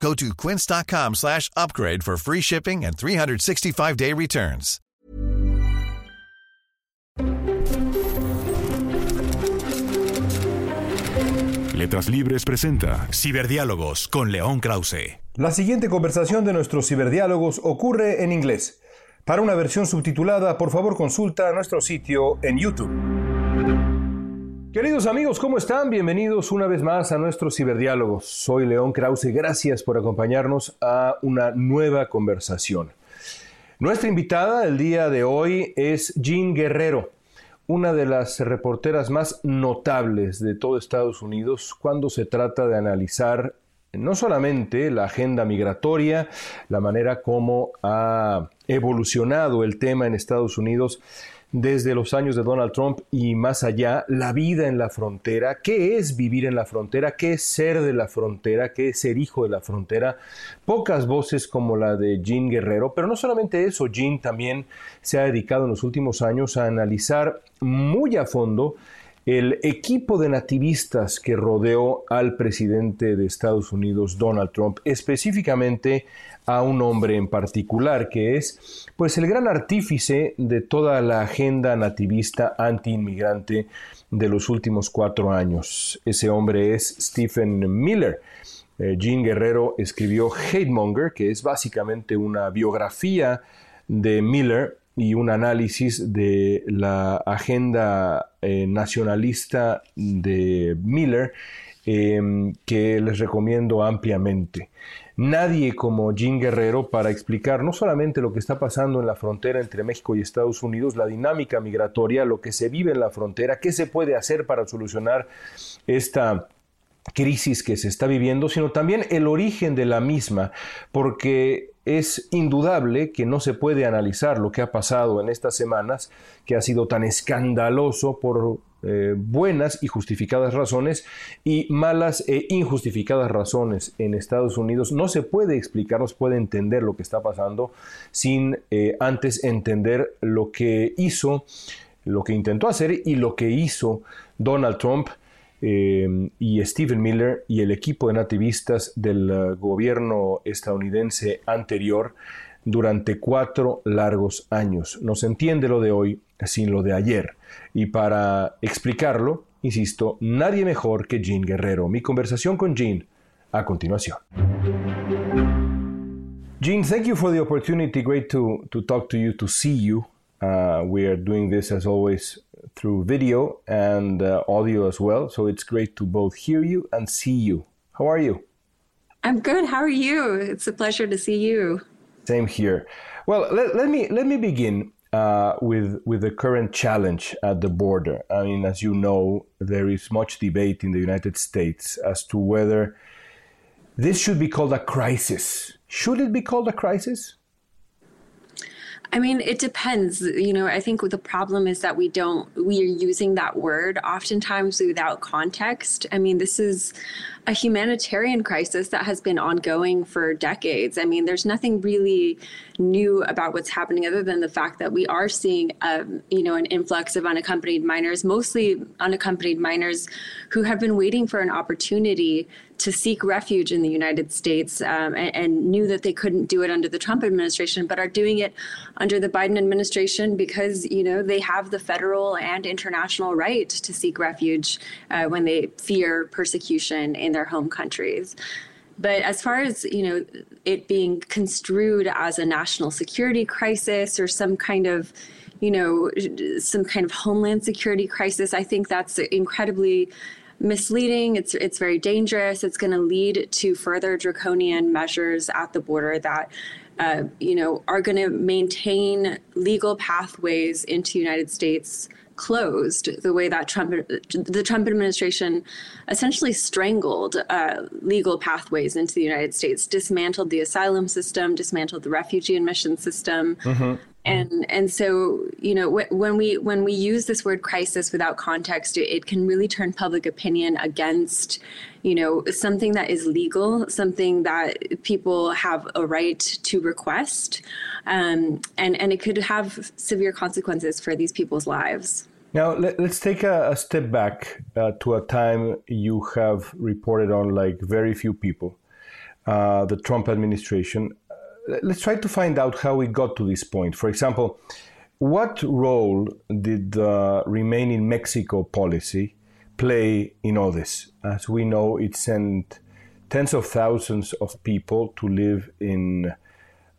Go to quince.com slash upgrade for free shipping and 365-day returns. Letras Libres presenta Ciberdiálogos con León Krause. La siguiente conversación de nuestros ciberdiálogos ocurre en inglés. Para una versión subtitulada, por favor consulta nuestro sitio en YouTube. Queridos amigos, ¿cómo están? Bienvenidos una vez más a nuestros ciberdiálogos. Soy León Krause, gracias por acompañarnos a una nueva conversación. Nuestra invitada el día de hoy es Jean Guerrero, una de las reporteras más notables de todo Estados Unidos cuando se trata de analizar no solamente la agenda migratoria, la manera como ha evolucionado el tema en Estados Unidos desde los años de Donald Trump y más allá, la vida en la frontera, qué es vivir en la frontera, qué es ser de la frontera, qué es ser hijo de la frontera. Pocas voces como la de Jean Guerrero, pero no solamente eso, Jean también se ha dedicado en los últimos años a analizar muy a fondo el equipo de nativistas que rodeó al presidente de Estados Unidos, Donald Trump, específicamente a un hombre en particular, que es pues el gran artífice de toda la agenda nativista anti-inmigrante de los últimos cuatro años. Ese hombre es Stephen Miller. Eh, Guerrero escribió Hate Monger, que es básicamente una biografía de Miller y un análisis de la agenda eh, nacionalista de Miller em, que les recomiendo ampliamente. Nadie como Jean Guerrero para explicar no solamente lo que está pasando en la frontera entre México y Estados Unidos, la dinámica migratoria, lo que se vive en la frontera, qué se puede hacer para solucionar esta crisis que se está viviendo, sino también el origen de la misma, porque es indudable que no se puede analizar lo que ha pasado en estas semanas, que ha sido tan escandaloso por eh, buenas y justificadas razones y malas e injustificadas razones en Estados Unidos. No se puede explicar, no se puede entender lo que está pasando sin eh, antes entender lo que hizo, lo que intentó hacer y lo que hizo Donald Trump eh, y Stephen Miller y el equipo de nativistas del gobierno estadounidense anterior durante cuatro largos años. No se entiende lo de hoy sin lo de ayer. Y para explicarlo, insisto, nadie mejor que Jean Guerrero. Mi conversación con Jean a continuación. Jean, thank you for the opportunity. Great to, to talk to you, to see you. Uh, we are doing this as always through video and uh, audio as well. So it's great to both hear you and see you. How are you? I'm good. How are you? It's a pleasure to see you. Same here. Well, let, let me let me begin uh, with with the current challenge at the border. I mean, as you know, there is much debate in the United States as to whether this should be called a crisis. Should it be called a crisis? I mean, it depends. You know, I think the problem is that we don't, we are using that word oftentimes without context. I mean, this is a humanitarian crisis that has been ongoing for decades. I mean, there's nothing really new about what's happening other than the fact that we are seeing, um, you know, an influx of unaccompanied minors, mostly unaccompanied minors who have been waiting for an opportunity to seek refuge in the United States um, and, and, knew that they couldn't do it under the Trump administration, but are doing it under the Biden administration because you know they have the federal and international right to seek refuge uh, when they fear persecution in their home countries. But as far as you know, it being construed as a national security crisis or some kind of you know some kind of homeland security crisis, I think that's incredibly misleading. It's it's very dangerous. It's going to lead to further draconian measures at the border that. Uh, you know, are going to maintain legal pathways into the United States closed the way that Trump, the Trump administration essentially strangled uh, legal pathways into the United States, dismantled the asylum system, dismantled the refugee admission system, mm-hmm and and so you know when we when we use this word crisis without context it, it, can really turn public opinion against you know something that is legal something that people have a right to request um, and and it could have severe consequences for these people's lives. Now let, us take a, a, step back uh, to a time you have reported on like very few people. Uh, the trump administration let's try to find out how we got to this point. For example, what role did the Remain in Mexico policy play in all this? As we know, it sent tens of thousands of people to live in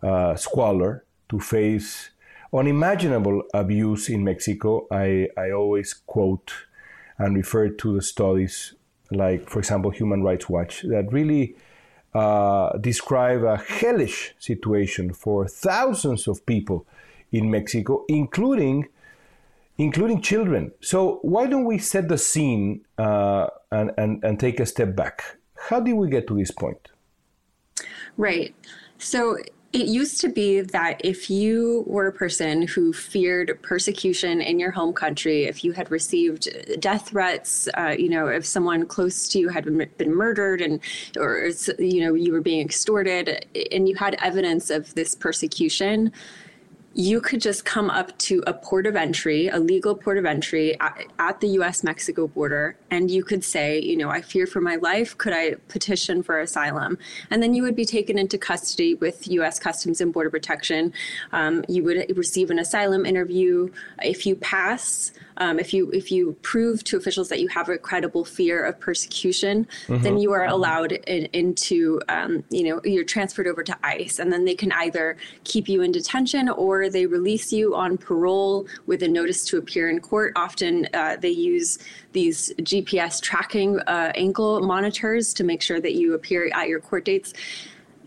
uh, squalor, to face unimaginable abuse in Mexico. I, I always quote and refer to the studies like, for example, Human Rights Watch, that really uh, describe a hellish situation for thousands of people in Mexico, including including children. So why don't we set the scene uh, and, and, and take a step back? How did we get to this point? Right. So it used to be that if you were a person who feared persecution in your home country, if you had received death threats, uh, you know, if someone close to you had been murdered and, or, you know, you were being extorted and you had evidence of this persecution, you could just come up to a port of entry, a legal port of entry at, at, the US Mexico border, and you could say, you know, I fear for my life. Could I petition for asylum? And then you would be taken into custody with US Customs and Border Protection. Um, you would receive an asylum interview. If you pass, um, if you if you prove to officials that you have a credible fear of persecution, mm-hmm. then you are allowed in, into um, you know you're transferred over to ICE, and then they can either keep you in detention or they release you on parole with a notice to appear in court. Often uh, they use these GPS tracking uh, ankle monitors to make sure that you appear at your court dates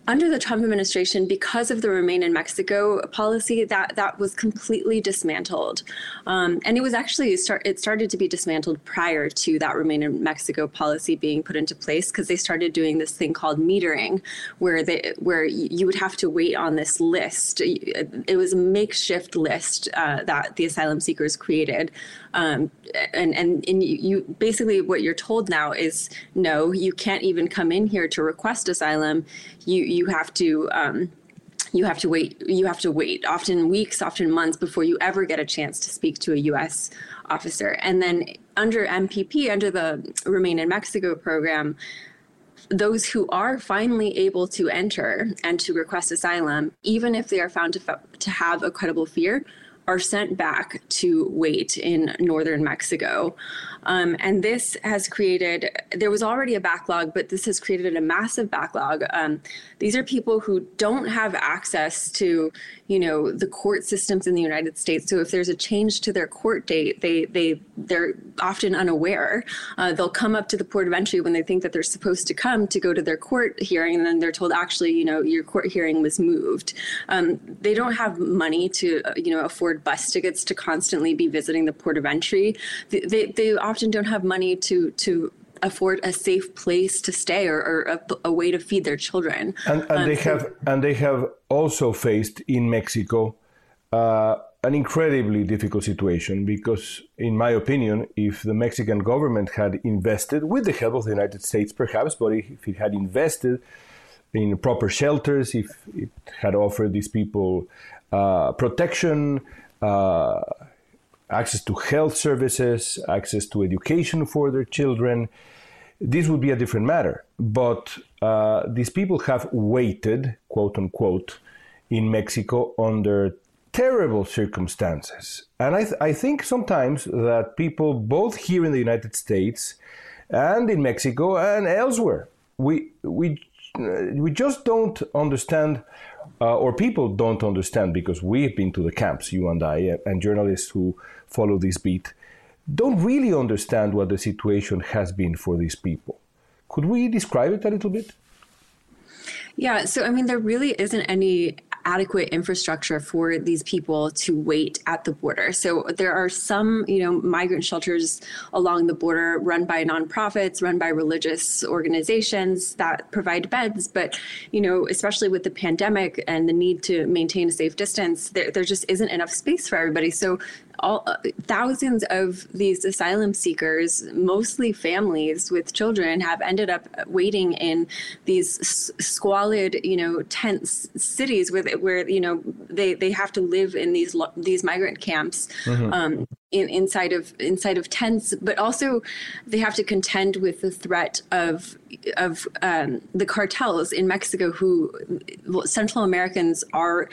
under the Trump administration, because of the Remain in Mexico policy, that that was completely dismantled, um, and it was actually start, it started to be dismantled prior to that Remain in Mexico policy being put into place because they started doing this thing called metering, where they where you would have to wait on this list. It was a makeshift list uh, that the asylum seekers created, um, and and and you basically what you're told now is no, you can't even come in here to request asylum. You you have to um, you have to wait you have to wait often weeks often months before you ever get a chance to speak to a US officer. And then under MPP under the remain in Mexico program those who are finally able to enter and to request asylum even if they are found to, to have a credible fear are sent back to wait in northern Mexico. Um, and this has created, there was already a backlog, but this has created a massive backlog. Um, these are people who don't have access to, you know, the court systems in the United States. So if there's a change to their court date, they, they, they're often unaware. Uh, they'll come up to the port of entry when they think that they're supposed to come to go to their court hearing, and then they're told, actually, you know, your court hearing was moved. Um, they don't have money to, uh, you know, afford bus tickets to constantly be visiting the port of entry. They, they, they often don't have money to to afford a safe place to stay or, or a, a, way to feed their children. And, and um, they so, have and they have also faced in Mexico uh, an incredibly difficult situation because, in my opinion, if the Mexican government had invested, with the help of the United States perhaps, but if it had invested in proper shelters, if it had offered these people uh, protection, uh, access to health services, access to education for their children. This would be a different matter. But uh, these people have waited, quote unquote, in Mexico under terrible circumstances. And I, th- I think sometimes that people, both here in the United States and in Mexico and elsewhere, we, we, we just don't understand uh, or people don't understand because we've been to the camps, you and I, and journalists who follow this beat, don't really understand what the situation has been for these people. Could we describe it a little bit? Yeah, so I mean, there really isn't any adequate infrastructure for these people to wait at the border. So there are some, you know, migrant shelters along the border run by nonprofits, run by religious organizations that provide beds. But, you know, especially with the pandemic and the need to maintain a safe distance, there, there just isn't enough space for everybody. So all, uh, thousands of these asylum seekers, mostly families with children, have ended up waiting in these squalid, you know, tense cities where, where you know they, they have to live in these these migrant camps. Mm-hmm. Um, in, inside of inside of tents, but also they have to contend with the threat of of um, the cartels in Mexico, who Central Americans are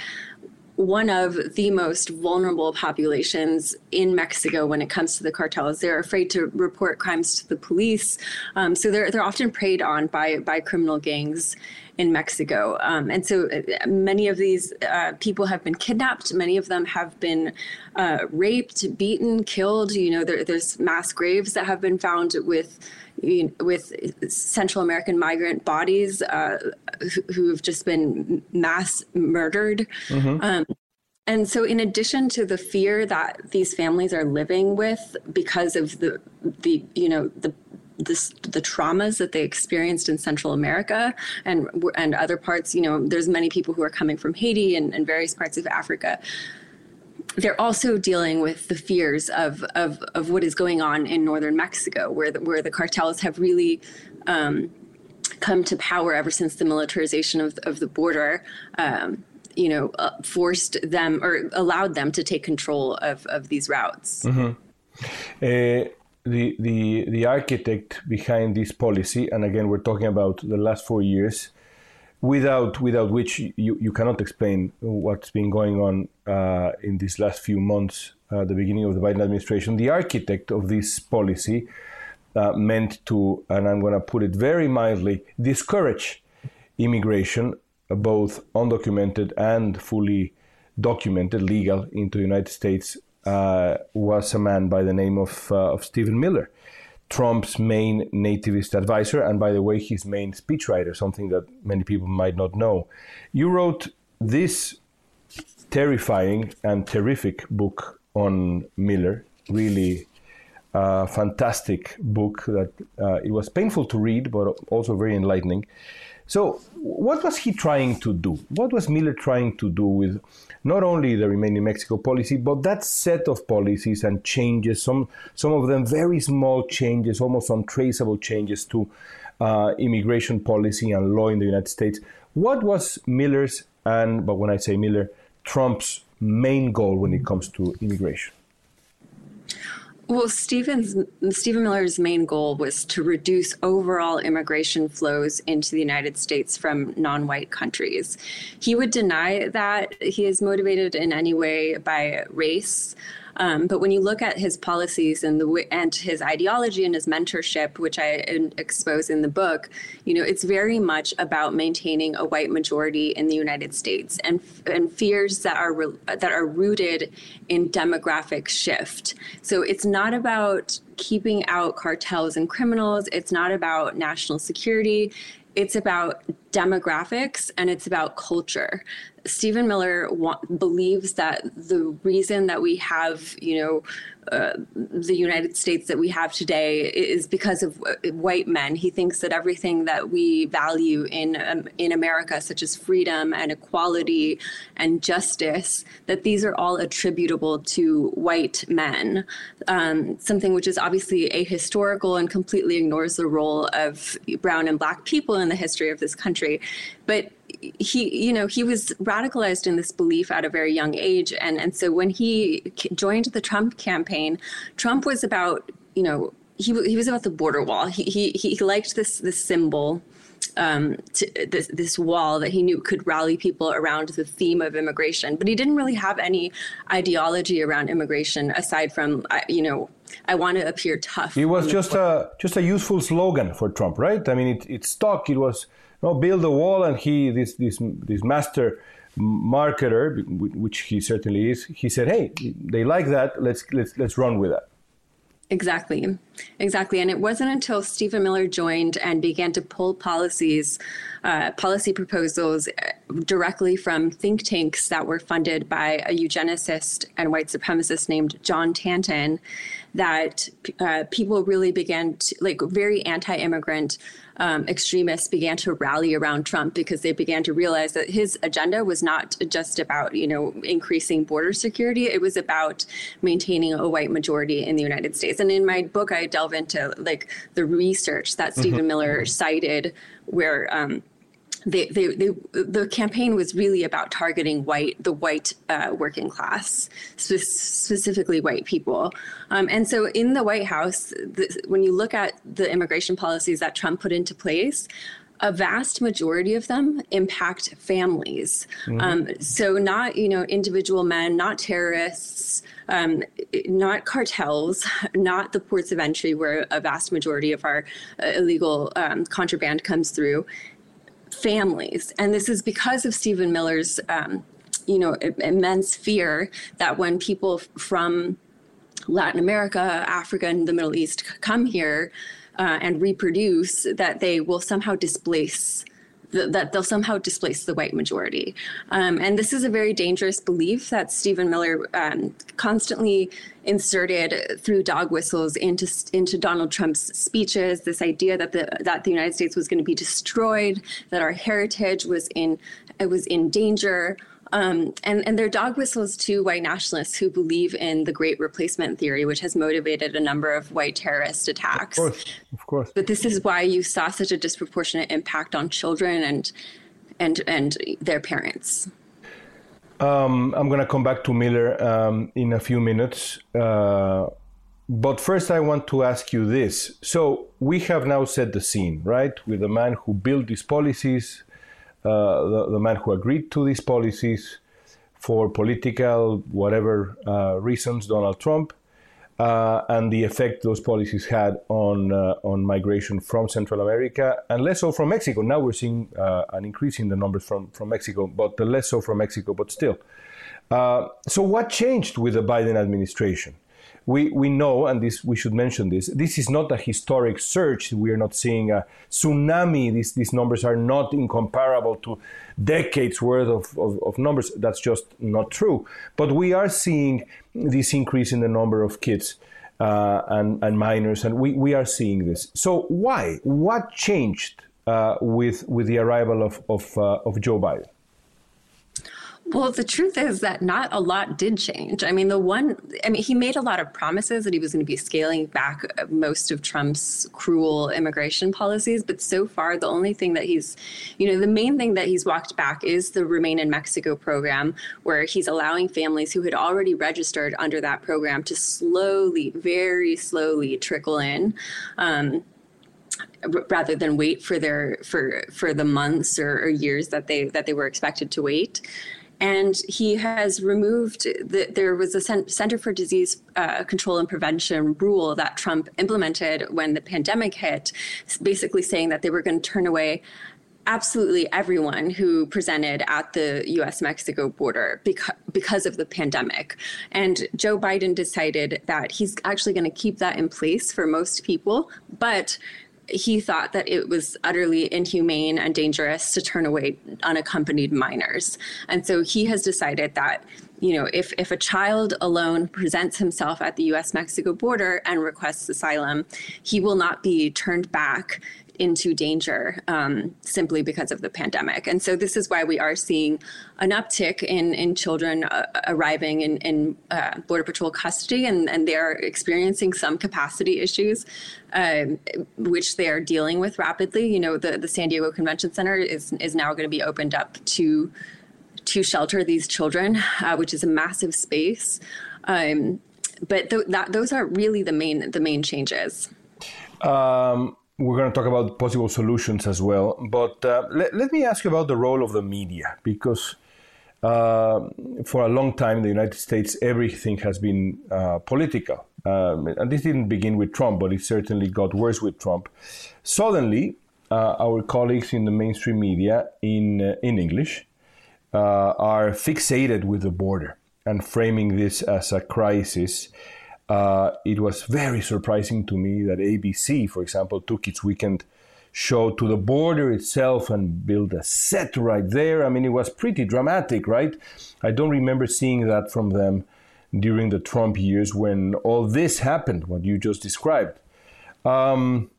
one of the most vulnerable populations in Mexico when it comes to the cartels. They're afraid to report crimes to the police, um, so they're they're often preyed on by by criminal gangs in Mexico. Um, and so uh, many of these uh, people have been kidnapped. Many of them have been uh, raped, beaten, killed. You know, there, there's mass graves that have been found with with Central American migrant bodies uh, who have just been mass murdered. Mm-hmm. Um, and so, in addition to the fear that these families are living with because of the the you know the this, the traumas that they experienced in Central America and and other parts, you know, there's many people who are coming from Haiti and, and various parts of Africa they're also dealing with the fears of, of, of what is going on in northern Mexico, where the, where the cartels have really um, come to power ever since the militarization of, of the border. Um, you know, uh, forced them or allowed them to take control of, of these routes. Mm-hmm. Uh, the, the, the architect behind this policy, and again, we're talking about the last four years, without without which you, you cannot explain what's been going on uh, in these last few months, uh, the beginning of the Biden administration. The architect of this policy uh, meant to, and I'm going to put it very mildly, discourage immigration, both undocumented and fully documented, legal, into the United States, uh, was a man by the name of, uh, of Stephen Miller. Trump's main nativist advisor, and by the way, his main speechwriter, something that many people might not know. You wrote this terrifying and terrific book on Miller, really uh, fantastic book that uh, it was painful to read, but also very enlightening. So, what was he trying to do? What was Miller trying to do with not only the Remain in Mexico policy, but that set of policies and changes, some, some of them very small changes, almost untraceable changes to uh, immigration policy and law in the United States? What was Miller's, and but when I say Miller, Trump's main goal when it comes to immigration? Well, Stephen's, Stephen Miller's main goal was to reduce overall immigration flows into the United States from non white countries. He would deny that he is motivated in any way by race. Um, but when you look at his policies and the and his ideology and his mentorship, which I expose in the book, you know, it's very much about maintaining a white majority in the United States and and fears that are re, that are rooted in demographic shift. So it's not about keeping out cartels and criminals. It's not about national security it's about demographics and it's about culture. Stephen Miller wa- believes that the reason that we have, you know, uh, the United States that we have today is because of uh, white men. He thinks that everything that we value in um, in America, such as freedom and equality and justice, that these are all attributable to white men. Um, something which is obviously ahistorical and completely ignores the role of brown and black people in the history of this country. But he you know he was radicalized in this belief at a very young age and and so when he joined the Trump campaign Trump was about you know he he was about the border wall he he he liked this this symbol um, to, this, this wall that he knew could rally people around the theme of immigration, but he didn't really have any ideology around immigration aside from, you know, I want to appear tough. It was just a just a useful slogan for Trump, right? I mean, it, it stuck. It was no, build a wall, and he this this this master marketer, which he certainly is, he said, "Hey, they like that. Let's let's let's run with that." Exactly. Exactly. And it wasn't until Stephen Miller joined and began to pull policies, uh, policy proposals uh, directly from think tanks that were funded by a eugenicist and white supremacist named John Tanton that uh, people really began to, like, very anti immigrant um, extremists began to rally around Trump because they began to realize that his agenda was not just about, you know, increasing border security. It was about maintaining a white majority in the United States. And in my book, I delve into like the research that Stephen mm-hmm. Miller cited where um, they, they, they, the campaign was really about targeting white, the white uh, working class, spe- specifically white people. Um, and so in the White House, the, when you look at the immigration policies that Trump put into place, a vast majority of them impact families. Mm-hmm. Um, so not you know individual men, not terrorists, um, not cartels, not the ports of entry where a vast majority of our uh, illegal um, contraband comes through families. And this is because of Stephen Miller's, um, you know, immense fear that when people from Latin America, Africa, and the Middle East come here uh, and reproduce, that they will somehow displace that they'll somehow displace the white majority. Um, and this is a very dangerous belief that Stephen Miller um, constantly inserted through dog whistles into into Donald Trump's speeches. This idea that the that the United States was going to be destroyed, that our heritage was in was in danger. Um, and, and they're dog whistles to white nationalists who believe in the great replacement theory, which has motivated a number of white terrorist attacks. Of course, of course. But this is why you saw such a disproportionate impact on children and and and their parents. Um, I'm going to come back to Miller um, in a few minutes. Uh, but first, I want to ask you this. So, we have now set the scene, right? With the man who built these policies, the, the, man who agreed to these policies for political, whatever uh, reasons, Donald Trump, uh, and the effect those policies had on uh, on migration from Central America and less so from Mexico. Now we're seeing uh, an increase in the numbers from from Mexico, but less so from Mexico, but still. Uh, so what changed with the Biden administration? We, we know, and this we should mention this, this is not a historic surge. We are not seeing a tsunami. These, these numbers are not incomparable to decades worth of, of, of numbers. That's just not true. But we are seeing this increase in the number of kids uh, and, and minors, and we, we are seeing this. So why? What changed uh, with, with the arrival of, of, uh, of Joe Biden? Well, the truth is that not a lot did change. I mean, the one, I mean, he made a lot of promises that he was going to be scaling back most of Trump's cruel immigration policies. But so far, the only thing that he's, you know, the main thing that he's walked back is the Remain in Mexico program, where he's allowing families who had already registered under that program to slowly, very slowly trickle in. Um, rather than wait for their for for the months or, or, years that they that they were expected to wait and he has removed the, there was a center for disease uh, control and prevention rule that trump implemented when the pandemic hit basically saying that they were going to turn away absolutely everyone who presented at the US Mexico border because of the pandemic. And Joe Biden decided that he's actually going to keep that in place for most people, but he thought that it was utterly inhumane and dangerous to turn away unaccompanied minors. And so he has decided that you know, if, if a child alone presents himself at the US Mexico border and requests asylum, he will not be turned back into danger um, simply because of the pandemic. And so this is why we are seeing an uptick in, in children uh, arriving in, in uh, Border Patrol custody, and, and they're experiencing some capacity issues, um, which they are dealing with rapidly. You know, the, the San Diego Convention Center is, is now going to be opened up to to shelter these children, uh, which is a massive space. Um, but th- that, those are really the main the main changes. Um, we're going to talk about possible solutions as well. But uh, let, let, me ask you about the role of the media, because uh, for a long time in the United States, everything has been uh, political. Um, and this didn't begin with Trump, but it certainly got worse with Trump. Suddenly, uh, our colleagues in the mainstream media in, uh, in English uh, are fixated with the border and framing this as a crisis uh, it was very surprising to me that ABC, for example, took its weekend show to the border itself and built a set right there. I mean, it was pretty dramatic, right? I don't remember seeing that from them during the Trump years when all this happened, what you just described. Um,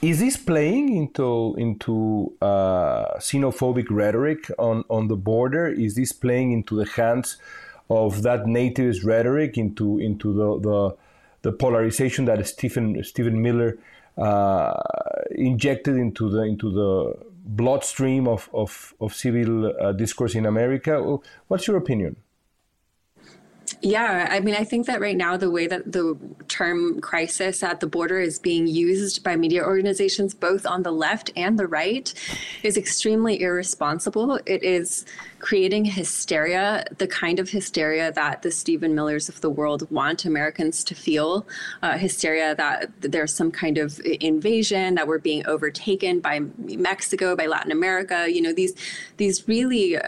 is this playing into into uh, xenophobic rhetoric on, on the border? Is this playing into the hands of that nativist rhetoric, into into the the, the polarization that Stephen Stephen Miller uh, injected into the into the bloodstream of of, of civil uh, discourse in America? What's your opinion? Yeah, I mean, I think that right now the way that the term crisis at the border is being used by media organizations, both on the left and the right, is extremely irresponsible. It is creating hysteria, the kind of hysteria that the Stephen Millers of the world want Americans to feel. Uh, hysteria that there's some kind of invasion, that we're being overtaken by Mexico, by Latin America. You know, these these really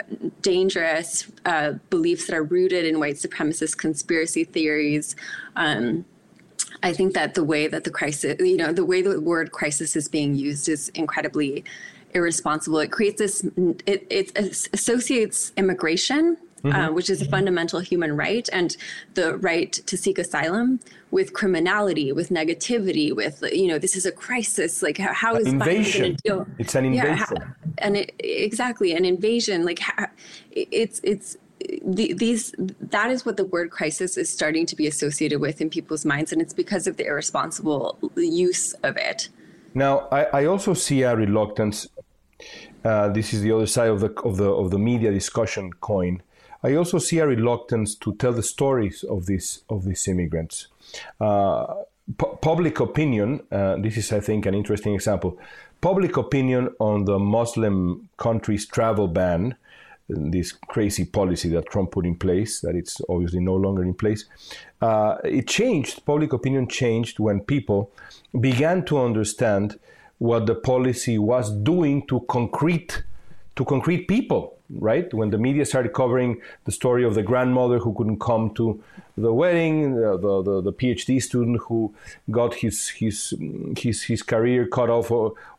dangerous uh, beliefs that are rooted in white supremacist conspiracy theories. Um, I think that the way that the crisis, you know, the way the word crisis is being used is incredibly irresponsible. It creates this, it, it associates immigration, uh, mm-hmm. uh, which is a fundamental human right, and the right to seek asylum with criminality, with negativity, with, you know, this is a crisis. Like, how, how is invasion? Deal? It's an invasion. Yeah, how, and it, exactly, an invasion. Like, how, it's, it's, the, these that is what the word crisis is starting to be associated with in people's minds and it's because of the irresponsible use of it now i, I also see a reluctance uh, this is the other side of the of the of the media discussion coin. I also see a reluctance to tell the stories of these of these immigrants. Uh, pu- public opinion. Uh, this is, I think, an interesting example. Public opinion on the Muslim countries' travel ban, this crazy policy that Trump put in place, that it's obviously no longer in place. Uh, it changed. Public opinion changed when people began to understand what the policy was doing to concrete to concrete people right? When the media started covering the story of the grandmother who couldn't come to the wedding the, the, the phd student who got his his his, his career cut off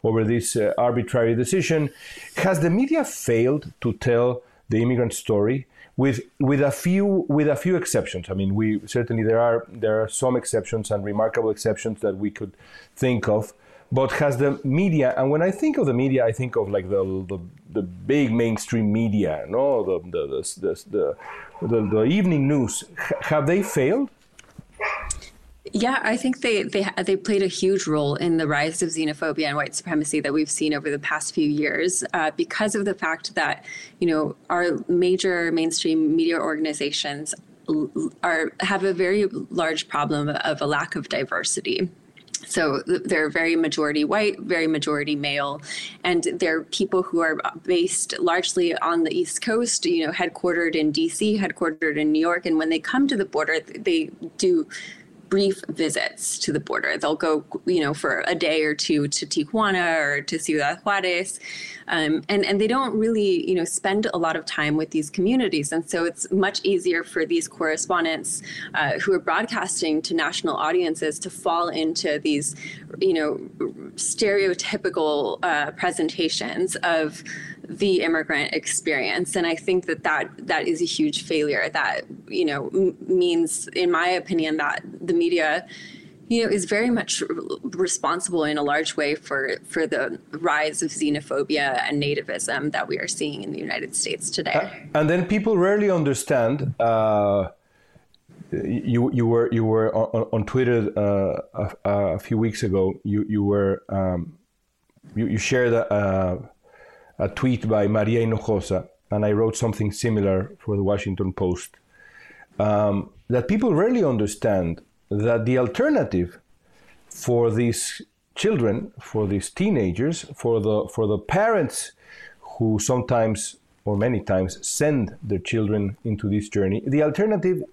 over this uh, arbitrary decision. Has the media failed to tell the immigrant story with with a few with a few exceptions. I mean, we certainly there are there are some exceptions and remarkable exceptions that we could think of but has the media and when i think of the media i think of like the the, the big mainstream media no? The the the, the, the, the evening news. Have they failed? Yeah, I think they they they played a huge role in the rise of xenophobia and white supremacy that we've seen over the past few years, uh, because of the fact that you know our major mainstream media organizations are have a very large problem of a lack of diversity. So they're very majority white, very majority male, and they're people who are based largely on the East Coast, you know, headquartered in DC, headquartered in New York. And when they come to the border, they do brief visits to the border. They'll go, you know, for a day or two to Tijuana or to Ciudad Juarez, um, and and they don't really, you know, spend a lot of time with these communities. And so it's much easier for these correspondents uh, who are broadcasting to national audiences to fall into these, you know, stereotypical uh, presentations of the immigrant experience. And i think that that that is a huge failure. That you know m- means in my opinion that the media you know is very much responsible in a large way for for the rise of xenophobia and nativism that we are seeing in the united states today. Uh, and then people rarely understand uh, you you were you were on, on Twitter uh, a, a, few weeks ago. You you were um, you, you shared a, a tweet by Maria Hinojosa, and I wrote something similar for the Washington Post, um, that people rarely understand that the alternative for these children, for these teenagers, for the for the parents who sometimes or many times send their children into this journey, the alternative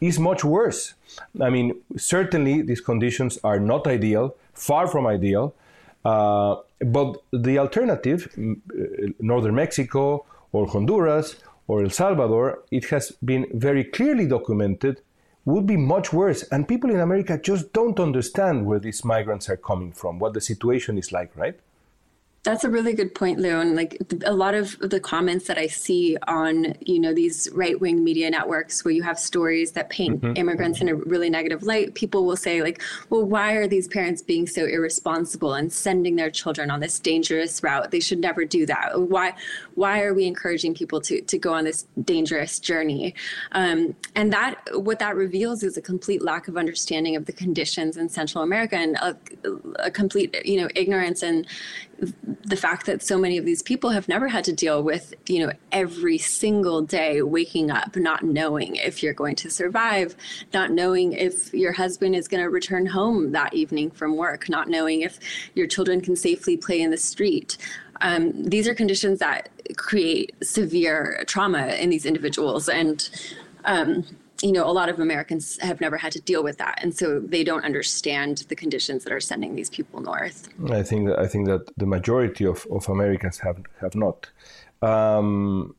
is much worse. I mean, certainly these conditions are not ideal, far from ideal, uh, but the alternative, uh, northern Mexico or Honduras or El Salvador, it has been very clearly documented would be much worse. And people in America just don't understand where these migrants are coming from, what the situation is like, right? That's a really good point, Leon. Like a lot of the comments that I see on, you know, these right-wing media networks where you have stories that paint mm-hmm. immigrants in a really negative light, people will say like, "Well, why are these parents being so irresponsible and sending their children on this dangerous route? They should never do that. Why why are we encouraging people to to go on this dangerous journey?" Um, and that what that reveals is a complete lack of understanding of the conditions in Central America and a, a complete, you know, ignorance and the fact that so many of these people have never had to deal with, you know, every single day waking up not knowing if you're going to survive, not knowing if your husband is going to return home that evening from work, not knowing if your children can safely play in the street. Um, these are conditions that create severe trauma in these individuals. And um, you know, a lot of Americans have never had to deal with that, and so they don't understand the conditions that are sending these people north. I think that I think that the majority of, of Americans have have not. Um,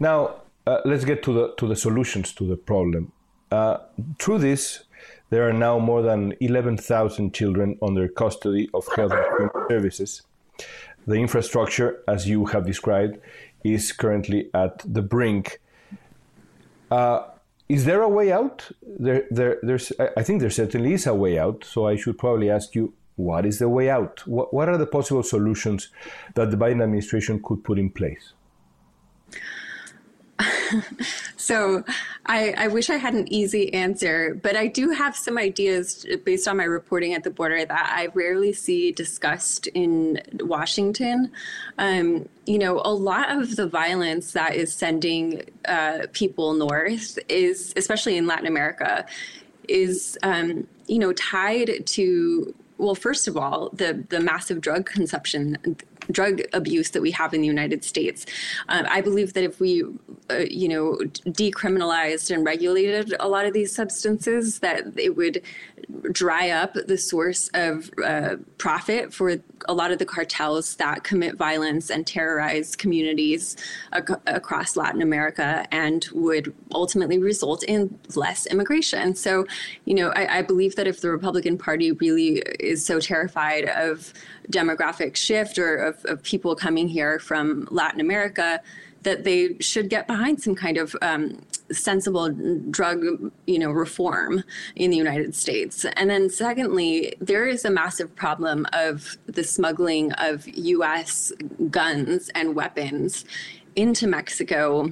now uh, let's get to the to the solutions to the problem. Uh, through this, there are now more than eleven thousand children under custody of health and human services. The infrastructure, as you have described, is currently at the brink. Uh, is there a way out? There, there, there's. I think there certainly is a way out. So I should probably ask you, what is the way out? What, what are the possible solutions that the Biden administration could put in place? so I, I, wish I had an easy answer, but I do have some ideas based on my reporting at the border that I rarely see discussed in Washington. Um, you know, a lot of the violence that is sending uh, people north is, especially in Latin America, is, um, you know, tied to well, first of all, the the massive drug consumption drug abuse that we have in the United States. Um, I believe that if we, uh, you know, decriminalized and regulated a lot of these substances, that it would dry up the source of uh, profit for a lot of the cartels that commit violence and terrorize communities ac- across Latin America and would ultimately result in less immigration. So, you know, I, I believe that if the Republican Party really is so terrified of demographic shift or of, of people coming here from Latin America, that they should get behind some kind of um, sensible drug, you know, reform in the United States. And then secondly, there is a massive problem of the smuggling of U.S. guns and weapons into Mexico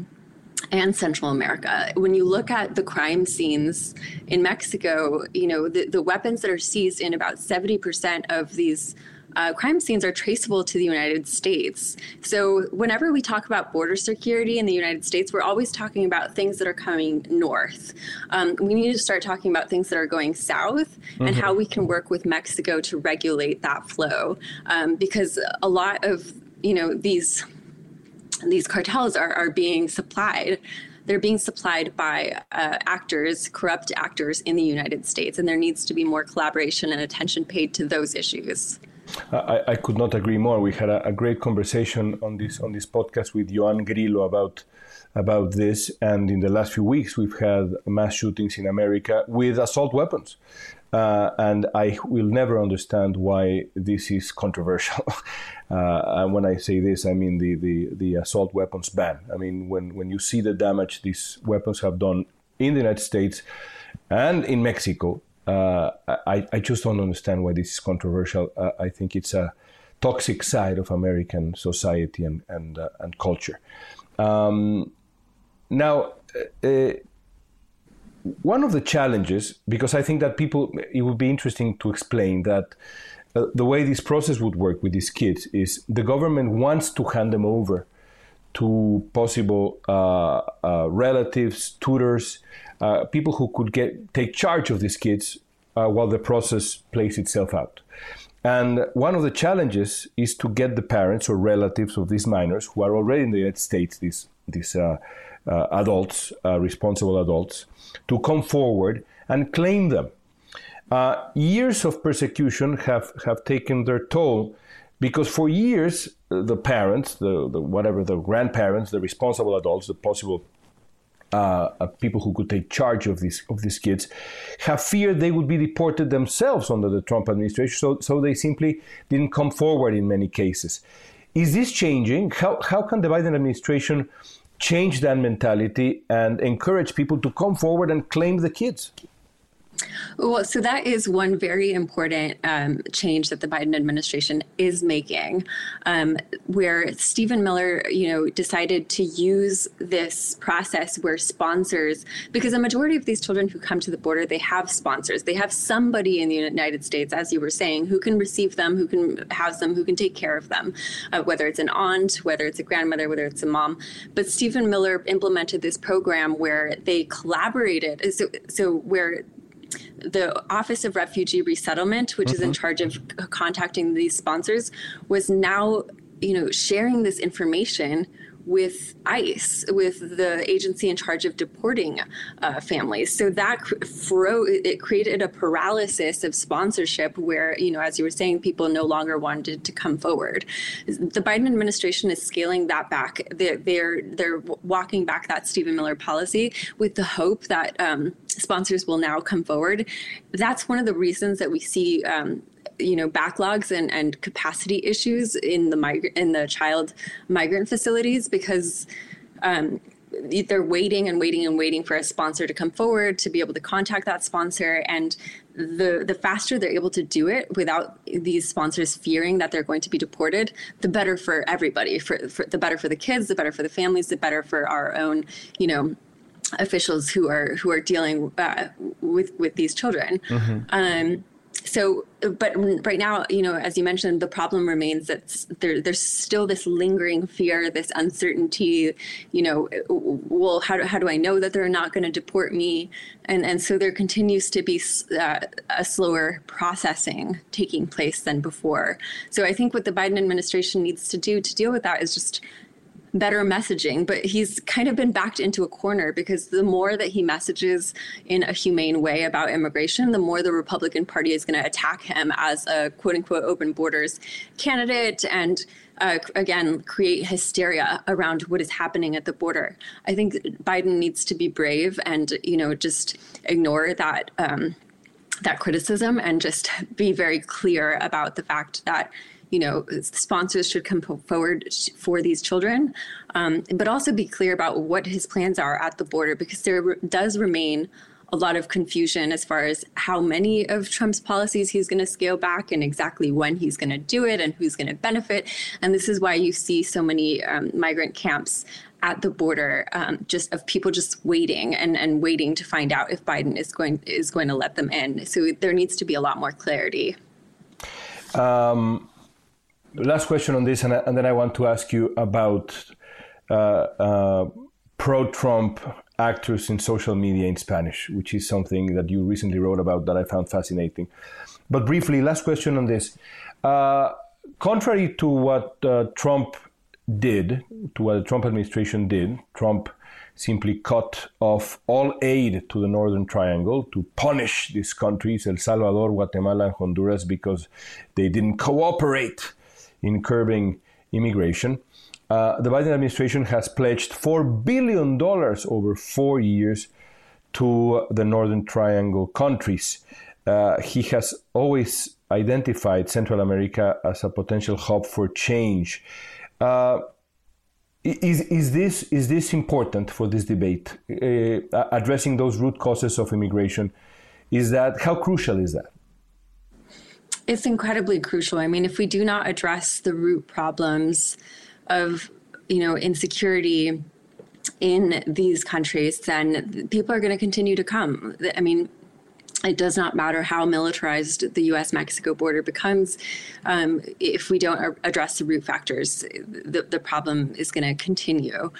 and Central America. When you look at the crime scenes in Mexico, you know, the, the weapons that are seized in about 70% of these uh, crime scenes are traceable to the United States. So, whenever we talk about border security in the United States, we're always talking about things that are coming north. Um, we need to start talking about things that are going south mm-hmm. and how we can work with Mexico to regulate that flow. Um, because a lot of you know these these cartels are, are being supplied they're being supplied by uh, actors, corrupt actors in the United States, and there needs to be more collaboration and attention paid to those issues. I, I could not agree more. We had a, a, great conversation on this on this podcast with Ioan Grillo about about this, and in the last few weeks we've had mass shootings in America with assault weapons. Uh, and I will never understand why this is controversial. uh, and when I say this, I mean the, the, the assault weapons ban. I mean, when, when you see the damage these weapons have done in the United States and in Mexico, uh, I, I just don't understand why this is controversial. Uh, I think it's a toxic side of American society and and, uh, and culture. Um, now, uh, uh, one of the challenges, because I think that people, it would be interesting to explain that the way this process would work with these kids is the government wants to hand them over to possible relatives, tutors, uh, people who could get take charge of these kids uh, while the process plays itself out. And one of the challenges is to get the parents or relatives of these minors who are already in the United States, these these uh, uh, adults, uh, responsible adults, to come forward and claim them. years of persecution have, have taken their toll because for years the parents, the, the whatever the grandparents, the responsible adults, the possible uh, people who could take charge of these of these kids, have feared they would be deported themselves under the Trump administration. So, so they simply didn't come forward in many cases. Is this changing? How, how can the Biden administration change that mentality and encourage people to come forward and claim the kids? Well, so that is one very important um, change that the Biden administration is making, um, where Stephen Miller, you know, decided to use this process where sponsors, because a majority of these children who come to the border, they have sponsors. They have somebody in the United States, as you were saying, who can receive them, who can house them, who can take care of them, uh, whether it's an aunt, whether it's a grandmother, whether it's a mom. But Stephen Miller implemented this program where they collaborated. So, so where the Office of Refugee Resettlement, which mm-hmm. is in mm-hmm. charge of contacting these sponsors, was now you know sharing this information with ICE, with the agency in charge of deporting uh, families. So that fro- it created a paralysis of sponsorship where, you know, as you were saying, people no longer wanted to come forward. The Biden administration is scaling that back. They're they're, they're walking back that Stephen Miller policy with the hope that um, sponsors will now come forward. That's one of the reasons that we see um, you know backlogs and, and capacity issues in the migrant in the child migrant facilities because um, they're waiting and waiting and waiting for a sponsor to come forward to be able to contact that sponsor and the the faster they're able to do it without these sponsors fearing that they're going to be deported the better for everybody for, for the better for the kids the better for the families the better for our own you know officials who are who are dealing uh, with with these children mm-hmm. um, so but right now you know as you mentioned the problem remains that there, there's still this lingering fear this uncertainty you know well how do, how do i know that they're not going to deport me? And and so there continues to be uh, a slower processing taking place than before. So i think what the biden administration needs to do to deal with that is just better messaging, but he's kind of been backed into a corner because the more that he messages in a humane way about immigration, the more the Republican Party is going to attack him as a quote unquote open borders candidate and uh, again create hysteria around what is happening at the border. I think Biden needs to be brave and you know just ignore that. Um, that criticism and just be very clear about the fact that you know, sponsors should come forward for these children, um, but also be clear about what his plans are at the border because there does remain a lot of confusion as far as how many of Trump's policies he's going to scale back and exactly when he's going to do it and who's going to benefit. And this is why you see so many um, migrant camps at the border, um, just of people just waiting and, and waiting to find out if Biden is going is going to let them in. So there needs to be a lot more clarity. Um, last question on this, and, and, then I want to ask you about uh, uh, pro Trump actors in social media in Spanish, which is something that you recently wrote about that I found fascinating. But briefly, last question on this. Uh, contrary to what uh, Trump did, to what the Trump administration did, Trump simply cut off all aid to the Northern Triangle to punish these countries, El Salvador, Guatemala, and Honduras, because they didn't cooperate in curbing immigration. Uh, the Biden administration has pledged $4 billion over four years to the Northern Triangle countries. Uh, he has always identified Central America as a potential hub for change. Uh, is, is, this, is this important for this debate? Uh, addressing those root causes of immigration, is that how crucial is that? It's incredibly crucial. I mean, if we do not address the root problems of, you know, insecurity in these countries, then people are going to continue to come. I mean, it does not matter how militarized the U.S. Mexico border becomes. Um, if we don't address the root factors, the, the problem is going to continue.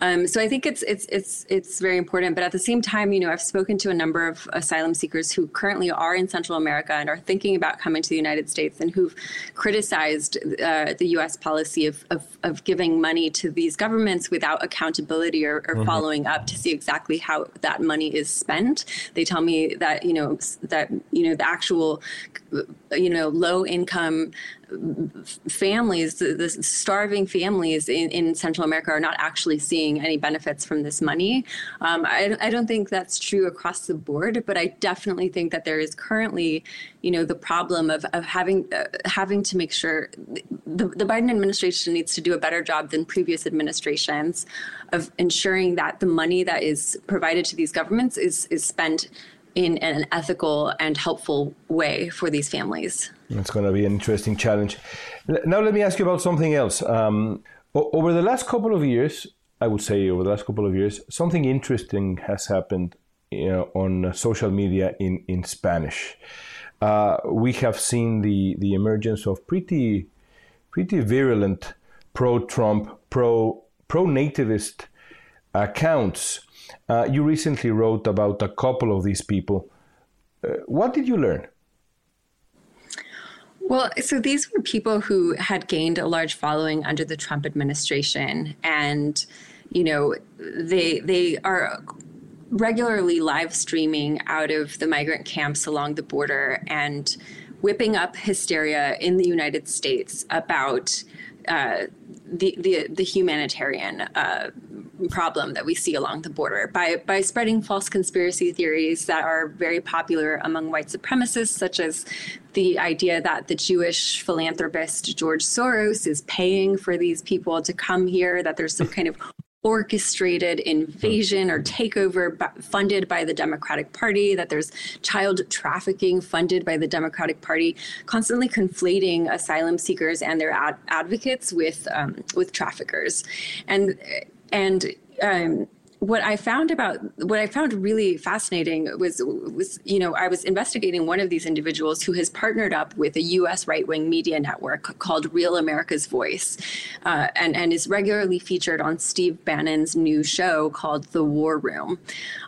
Um, so I think it's it's it's it's very important. But at the same time, you know, I've spoken to a number of asylum seekers who currently are in Central America and are thinking about coming to the United States and who've criticized uh, the U.S. policy of, of, of giving money to these governments without accountability or, or mm-hmm. following up to see exactly how that money is spent. They tell me that you know know that you know the actual you know low income families, the, the starving families in, in, Central America are not actually seeing any benefits from this money. Um, I, I, don't think that's true across the board, but I definitely think that there is currently, you know, the problem of, of having uh, having to make sure the, the Biden administration needs to do a better job than previous administrations of ensuring that the money that is provided to these governments is is spent in an ethical and helpful way for these families. It's going to be an interesting challenge. Now, let me ask you about something else. Um, over the last couple of years, I would say over the last couple of years, something interesting has happened you know, on social media in, in Spanish. Uh, we have seen the, the emergence of pretty, pretty virulent pro Trump, pro pro nativist accounts. Uh, you recently wrote about a couple of these people. Uh, what did you learn? Well, so these were people who had gained a large following under the Trump administration, and you know they they are regularly live streaming out of the migrant camps along the border and whipping up hysteria in the United States about uh, the, the, the humanitarian uh, problem that we see along the border by by spreading false conspiracy theories that are very popular among white supremacists, such as the idea that the Jewish philanthropist George Soros is paying for these people to come here, that there's some kind of orchestrated invasion or takeover funded by the Democratic Party, that there's child trafficking funded by the Democratic Party, constantly conflating asylum seekers and their ad- advocates with um, with traffickers, and and um, what I found about what I found really fascinating was was you know I was investigating one of these individuals who has partnered up with a U.S. right wing media network called Real America's Voice, uh, and and is regularly featured on Steve Bannon's new show called The War Room.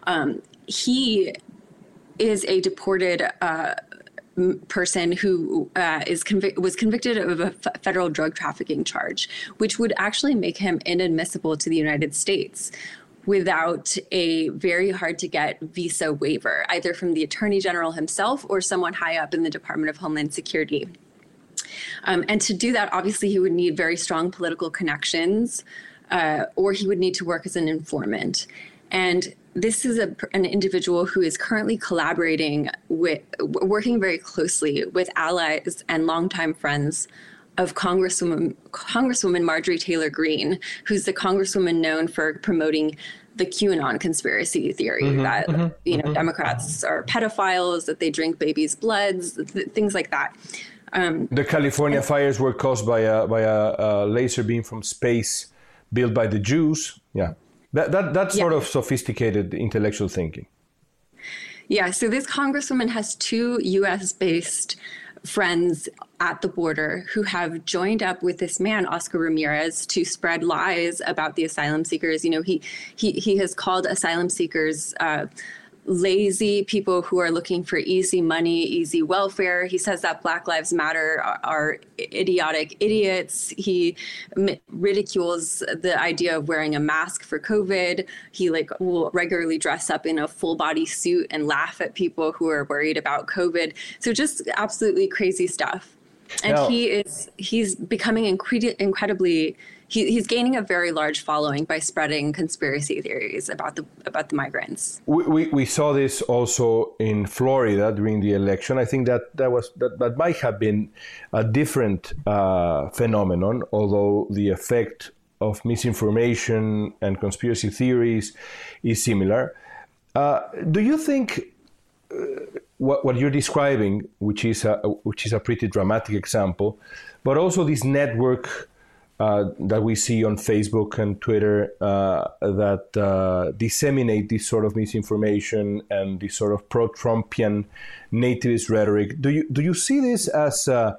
Um, he is a deported. Uh, person who uh, is was convicted of a f- federal drug trafficking charge, which would actually make him inadmissible to the United States without a very hard to get visa waiver, either from the Attorney General himself or someone high up in the Department of Homeland Security. Um, and to do that, obviously, he would need very strong political connections, uh, or he would need to work as an informant. And this is a, an individual who is currently collaborating with, working very closely with allies and longtime friends of Congresswoman Congresswoman Marjorie Taylor Greene, who's the congresswoman known for promoting the QAnon conspiracy theory mm-hmm, that mm-hmm, you know mm-hmm. Democrats are pedophiles, that they drink babies' bloods, th- things like that. Um, the California and, fires were caused by a by a, a, laser beam from space built by the Jews. Yeah, that that that's yeah. sort of sophisticated intellectual thinking. Yeah, so this congresswoman has two U.S. based friends at the border who have joined up with this man Oscar Ramirez to spread lies about the asylum seekers. You know, he he he has called asylum seekers. Uh, lazy people who are looking for easy money, easy welfare. He says that Black Lives Matter are, are idiotic idiots. He m- ridicules the idea of wearing a mask for COVID. He like will regularly dress up in a full body suit and laugh at people who are worried about COVID. So just absolutely crazy stuff. And now, he is he's becoming incre- incredibly he, he's gaining a very large following by spreading conspiracy theories about the about the migrants. We, we, we saw this also in Florida during the election. I think that that was that, that might have been a different uh, phenomenon, although the effect of misinformation and conspiracy theories is similar. Uh, do you think uh, what, what you're describing, which is a which is a pretty dramatic example, but also this network uh, that we see on Facebook and Twitter uh, that uh, disseminate this sort of misinformation and this sort of pro-Trumpian nativist rhetoric. Do you do you see this as uh,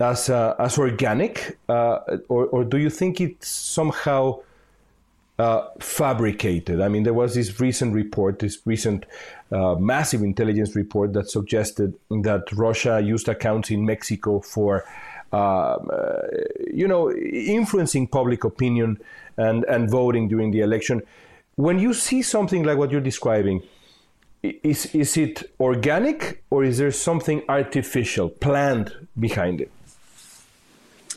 as uh, as organic, or or do you think it's somehow fabricated? I mean, there was this recent report, this recent massive intelligence report that suggested that Russia used accounts in Mexico for Um, uh, you know, influencing public opinion and, and voting during the election. When you see something like what you're describing, is is it organic or is there something artificial planned behind it?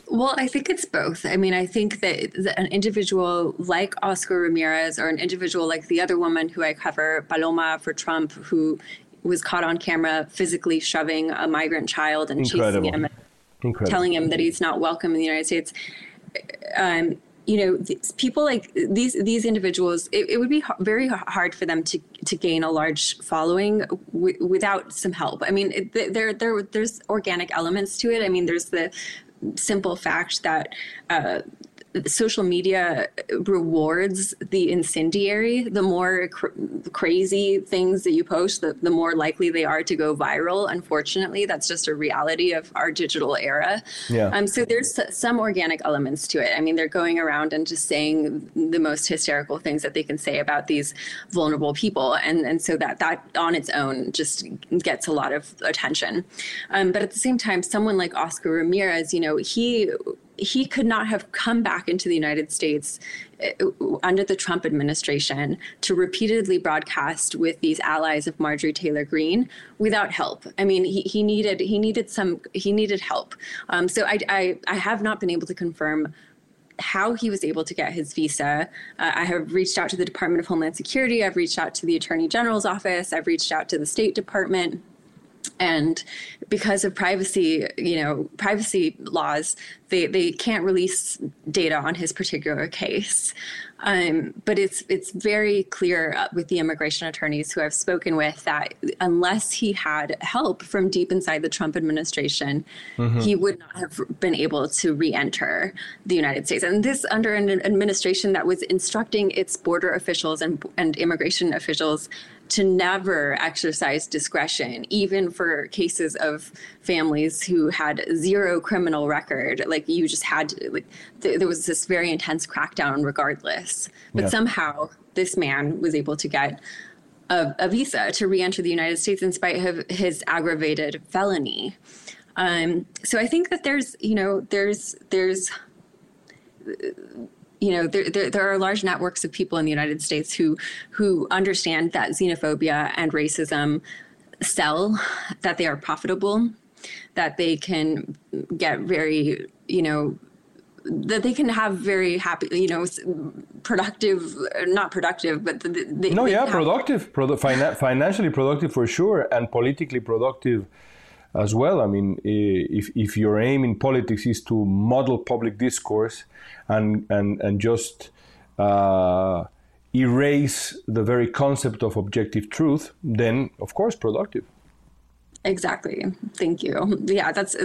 Well, I think it's both. I mean, I think that an individual like Oscar Ramirez or an individual like the other woman who I cover, Paloma for Trump, who was caught on camera physically shoving a migrant child and Incredible. chasing him, Incredible. telling him that he's not welcome in the United States. Um, you know, people like these these individuals, it, it, would be very hard for them to to gain a large following w- without some help. I mean, there there there's organic elements to it. I mean, there's the simple fact that uh, social media rewards the incendiary. The more cr- crazy things that you post, the, the more likely they are to go viral. Unfortunately, that's just a reality of our digital era. Yeah. Um, so there's some organic elements to it. I mean, they're going around and just saying the most hysterical things that they can say about these vulnerable people, and and so that that on its own just gets a lot of attention. Um, but at the same time, someone like Oscar Ramirez, you know, he he could not have come back into the United States uh, under the Trump administration to repeatedly broadcast with these allies of Marjorie Taylor Greene without help. I mean, he, he needed he needed some he needed help. Um, so I, I I have not been able to confirm how he was able to get his visa. Uh, I have reached out to the Department of Homeland Security. I've reached out to the Attorney General's office. I've reached out to the State Department and because of privacy you know privacy laws they, they can't release data on his particular case um, but it's it's very clear with the immigration attorneys who I've spoken with that unless he had help from deep inside the Trump administration, mm-hmm. he would not have been able to re-enter the United States. And this under an administration that was instructing its border officials and and immigration officials to never exercise discretion, even for cases of families who had zero criminal record. Like you just had to, like, th- there was this very intense crackdown regardless. But yeah. somehow this man was able to get a, a, visa to re-enter the United States in spite of his aggravated felony. Um, so I think that there's, you know, there's, there's, you know, there, there, there, are large networks of people in the United States who who understand that xenophobia and racism sell, that they are profitable, that they can get very, you know, that they can have very happy, you know, productive, not productive, but they, no, they yeah, productive, produ- financially productive for sure, and politically productive as well. I mean, if, if your aim in politics is to model public discourse and, and, and just uh, erase the very concept of objective truth, then of course productive. Exactly. Thank you. Yeah, that's,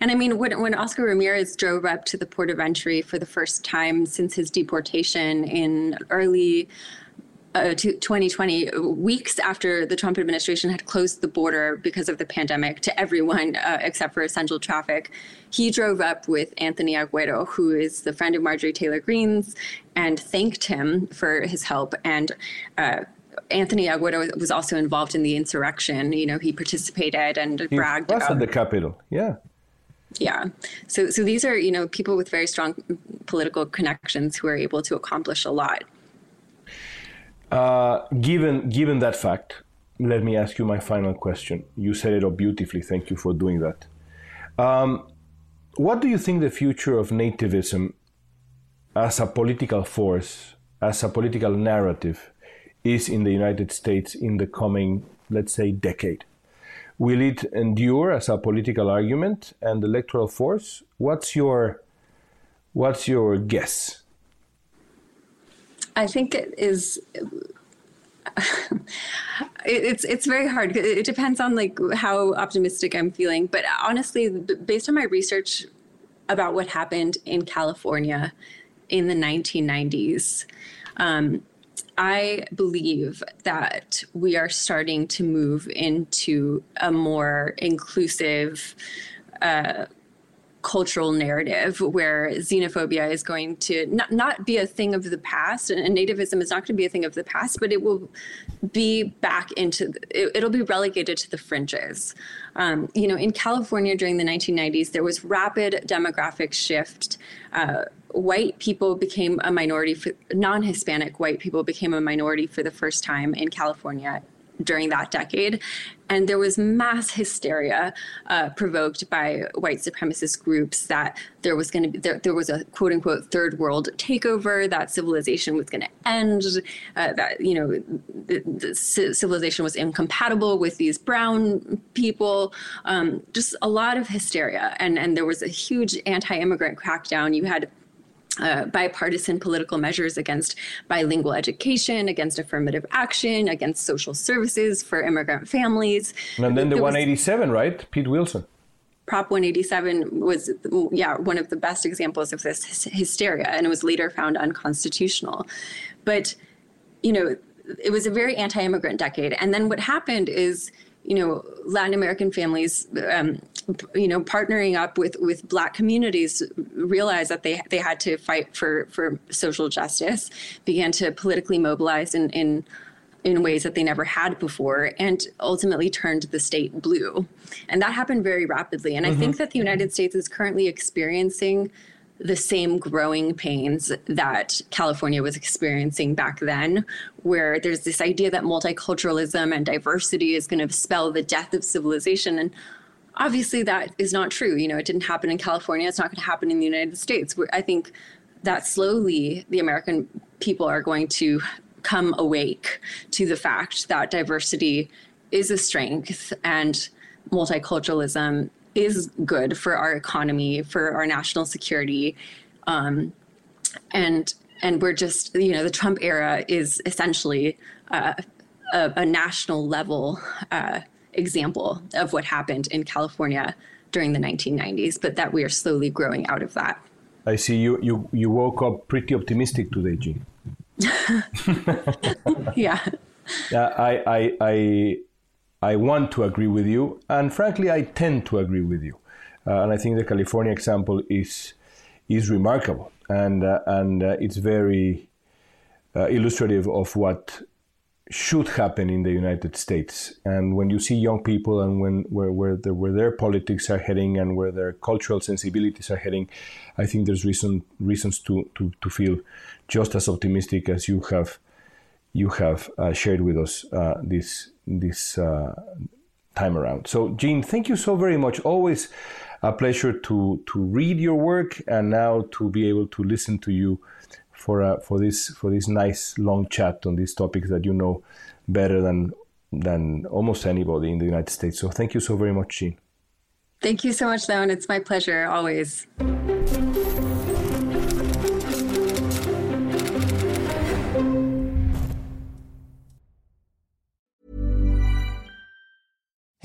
and I mean, when, when Oscar Ramirez drove up to the port of entry for the first time since his deportation in early uh, 2020, weeks after the Trump administration had closed the border because of the pandemic to everyone uh, except for essential traffic, he drove up with Anthony Aguero, who is the friend of Marjorie Taylor Greene's, and thanked him for his help. And uh, Anthony Aguero was also involved in the insurrection. You know, he participated and he bragged. At the Capitol, yeah. Yeah. So, so these are you know people with very strong political connections who are able to accomplish a lot. Uh, given given that fact, let me ask you my final question. You said it up beautifully. Thank you for doing that. Um, what do you think the future of nativism as a political force, as a political narrative, is in the United States in the coming, let's say, decade? Will it endure as a political argument and electoral force? What's your what's your guess? I think it is. it's it's very hard. It depends on like how optimistic I'm feeling. But honestly, based on my research about what happened in California in the 1990s, um, I believe that we are starting to move into a more inclusive. Uh, cultural narrative where xenophobia is going to not, not be a thing of the past and nativism is not going to be a thing of the past, but it will be back into, it, will be relegated to the fringes. Um, you know, in California during the 1990s, there was rapid demographic shift. Uh, white people became a minority, non Hispanic white people became a minority for the first time in California during that decade. And there was mass hysteria uh, provoked by white supremacist groups that there was going to be there, there, was a quote unquote third world takeover, that civilization was going to end, uh, that you know the, the civilization was incompatible with these brown people. Um, just a lot of hysteria, and and there was a huge anti-immigrant crackdown. You had uh, bipartisan political measures against bilingual education, against affirmative action, against social services for immigrant families. And then the 187, was, right? Pete Wilson. Prop 187 was, yeah, one of the best examples of this hysteria, and it was later found unconstitutional. But, you know, it was a very anti immigrant decade. And then what happened is, you know, Latin American families, um, you know, partnering up with with Black communities, realized that they they had to fight for for social justice, began to politically mobilize in in in ways that they never had before, and ultimately turned the state blue, and that happened very rapidly. And mm-hmm. I think that the United States is currently experiencing the same growing pains that California was experiencing back then, where there's this idea that multiculturalism and diversity is going to spell the death of civilization. And obviously, that is not true. You know, it didn't happen in California, it's not going to happen in the United States. I think that slowly the American people are going to come awake to the fact that diversity is a strength and multiculturalism is good for our economy, for our national security, um, and and we're just you know the Trump era is essentially uh, a, a, national level uh, example of what happened in California during the 1990s, but that we are slowly growing out of that. I see you you you woke up pretty optimistic today, Jean. yeah. Yeah, I, I, I I want to agree with you, and frankly, I tend to agree with you. Uh, and I think the California example is is remarkable, and uh, and uh, it's very uh, illustrative of what should happen in the United States. And when you see young people and when where where, the, where their politics are heading and where their cultural sensibilities are heading, I think there's reason reasons to to, to feel just as optimistic as you have you have uh, shared with us uh, this this uh, time around. So, Jean, thank you so very much. Always a pleasure to to read your work and now to be able to listen to you for uh, for this for this nice long chat on these topics that you know better than than almost anybody in the United States. So, thank you so very much, Jean. Thank you so much, Leon. It's my pleasure always.